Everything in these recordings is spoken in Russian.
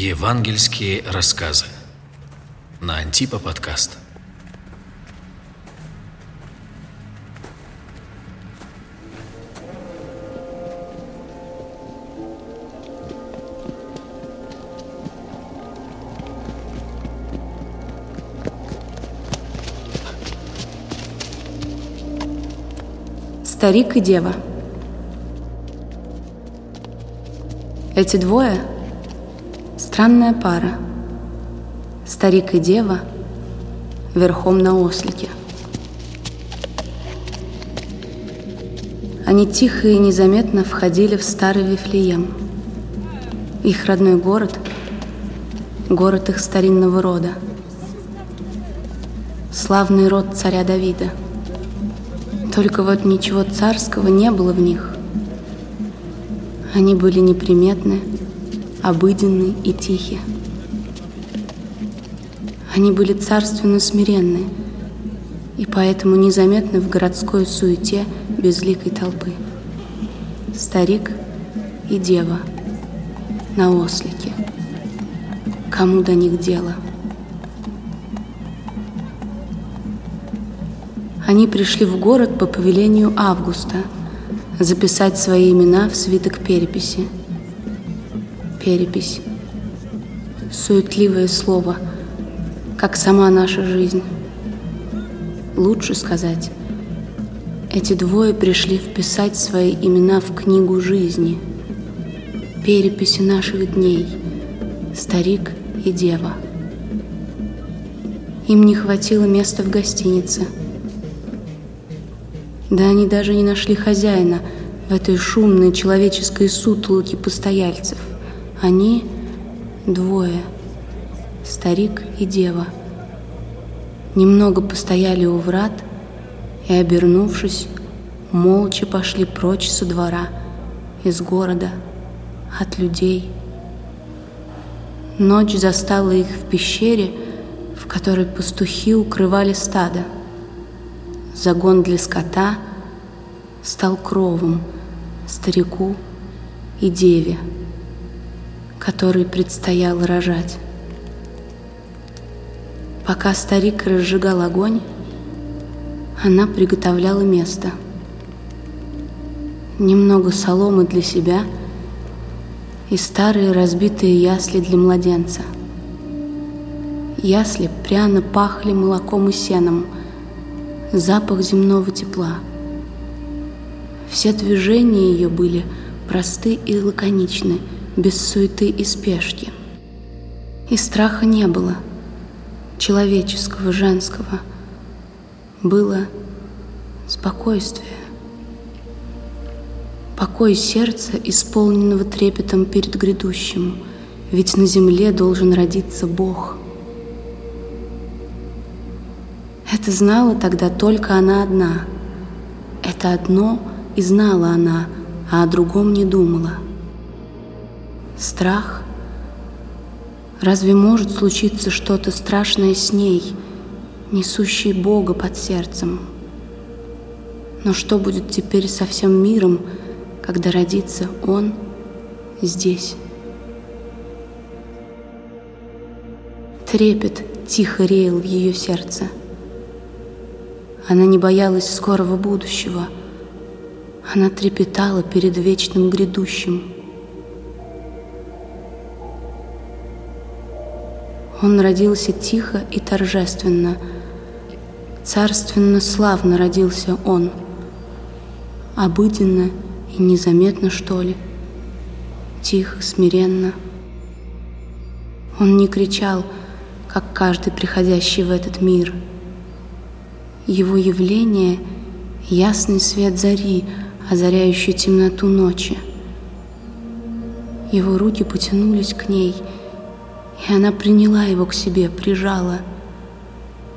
Евангельские рассказы на Антипа подкаст. Старик и дева. Эти двое – странная пара. Старик и дева верхом на ослике. Они тихо и незаметно входили в старый Вифлеем. Их родной город – город их старинного рода. Славный род царя Давида. Только вот ничего царского не было в них – они были неприметны, обыденны и тихи. Они были царственно смиренны и поэтому незаметны в городской суете безликой толпы. Старик и дева на ослике. Кому до них дело? Они пришли в город по повелению Августа – записать свои имена в свиток переписи. Перепись. Суетливое слово, как сама наша жизнь. Лучше сказать, эти двое пришли вписать свои имена в книгу жизни, переписи наших дней, старик и дева. Им не хватило места в гостинице – да они даже не нашли хозяина в этой шумной человеческой сутолоке постояльцев. Они двое, старик и дева. Немного постояли у врат и, обернувшись, молча пошли прочь со двора, из города, от людей. Ночь застала их в пещере, в которой пастухи укрывали стадо. Загон для скота стал кровом старику и деве, которой предстояло рожать. Пока старик разжигал огонь, она приготовляла место. Немного соломы для себя и старые разбитые ясли для младенца. Ясли пряно пахли молоком и сеном – запах земного тепла. Все движения ее были просты и лаконичны, без суеты и спешки. И страха не было, человеческого, женского. Было спокойствие. Покой сердца, исполненного трепетом перед грядущим, ведь на земле должен родиться Бог — Это знала тогда только она одна. Это одно и знала она, а о другом не думала. Страх. Разве может случиться что-то страшное с ней, несущей Бога под сердцем? Но что будет теперь со всем миром, когда родится Он здесь? Трепет тихо реял в ее сердце – она не боялась скорого будущего. Она трепетала перед вечным грядущим. Он родился тихо и торжественно. Царственно славно родился он. Обыденно и незаметно, что ли. Тихо, смиренно. Он не кричал, как каждый приходящий в этот мир – его явление — ясный свет зари, озаряющий темноту ночи. Его руки потянулись к ней, и она приняла его к себе, прижала,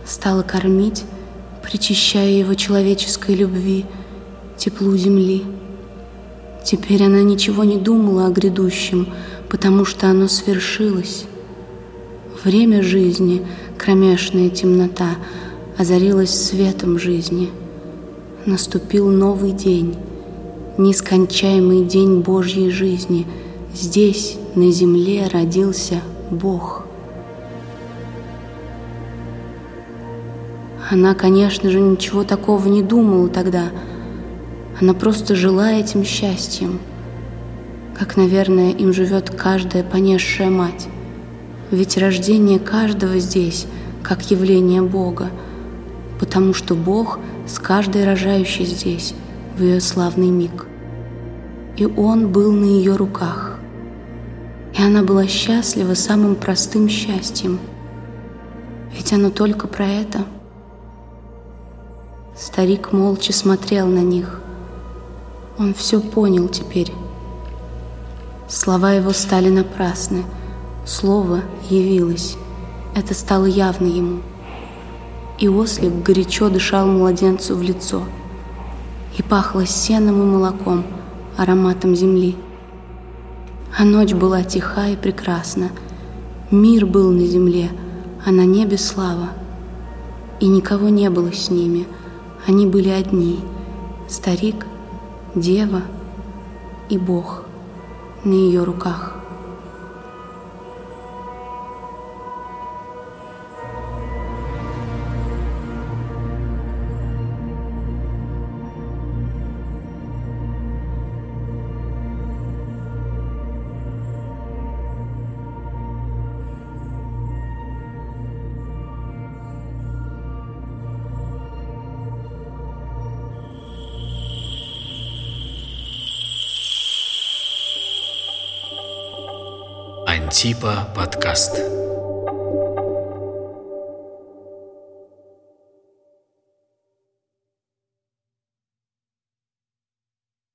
стала кормить, причащая его человеческой любви, теплу земли. Теперь она ничего не думала о грядущем, потому что оно свершилось. Время жизни, кромешная темнота — озарилась светом жизни. Наступил новый день, нескончаемый день Божьей жизни. Здесь, на земле, родился Бог. Она, конечно же, ничего такого не думала тогда. Она просто жила этим счастьем, как, наверное, им живет каждая понесшая мать. Ведь рождение каждого здесь как явление Бога, потому что Бог с каждой рожающей здесь в ее славный миг. И Он был на ее руках. И она была счастлива самым простым счастьем. Ведь оно только про это. Старик молча смотрел на них. Он все понял теперь. Слова его стали напрасны. Слово явилось. Это стало явно ему. И ослик горячо дышал младенцу в лицо. И пахло сеном и молоком, ароматом земли. А ночь была тиха и прекрасна. Мир был на земле, а на небе слава. И никого не было с ними. Они были одни. Старик, дева и Бог на ее руках. Антипа подкаст.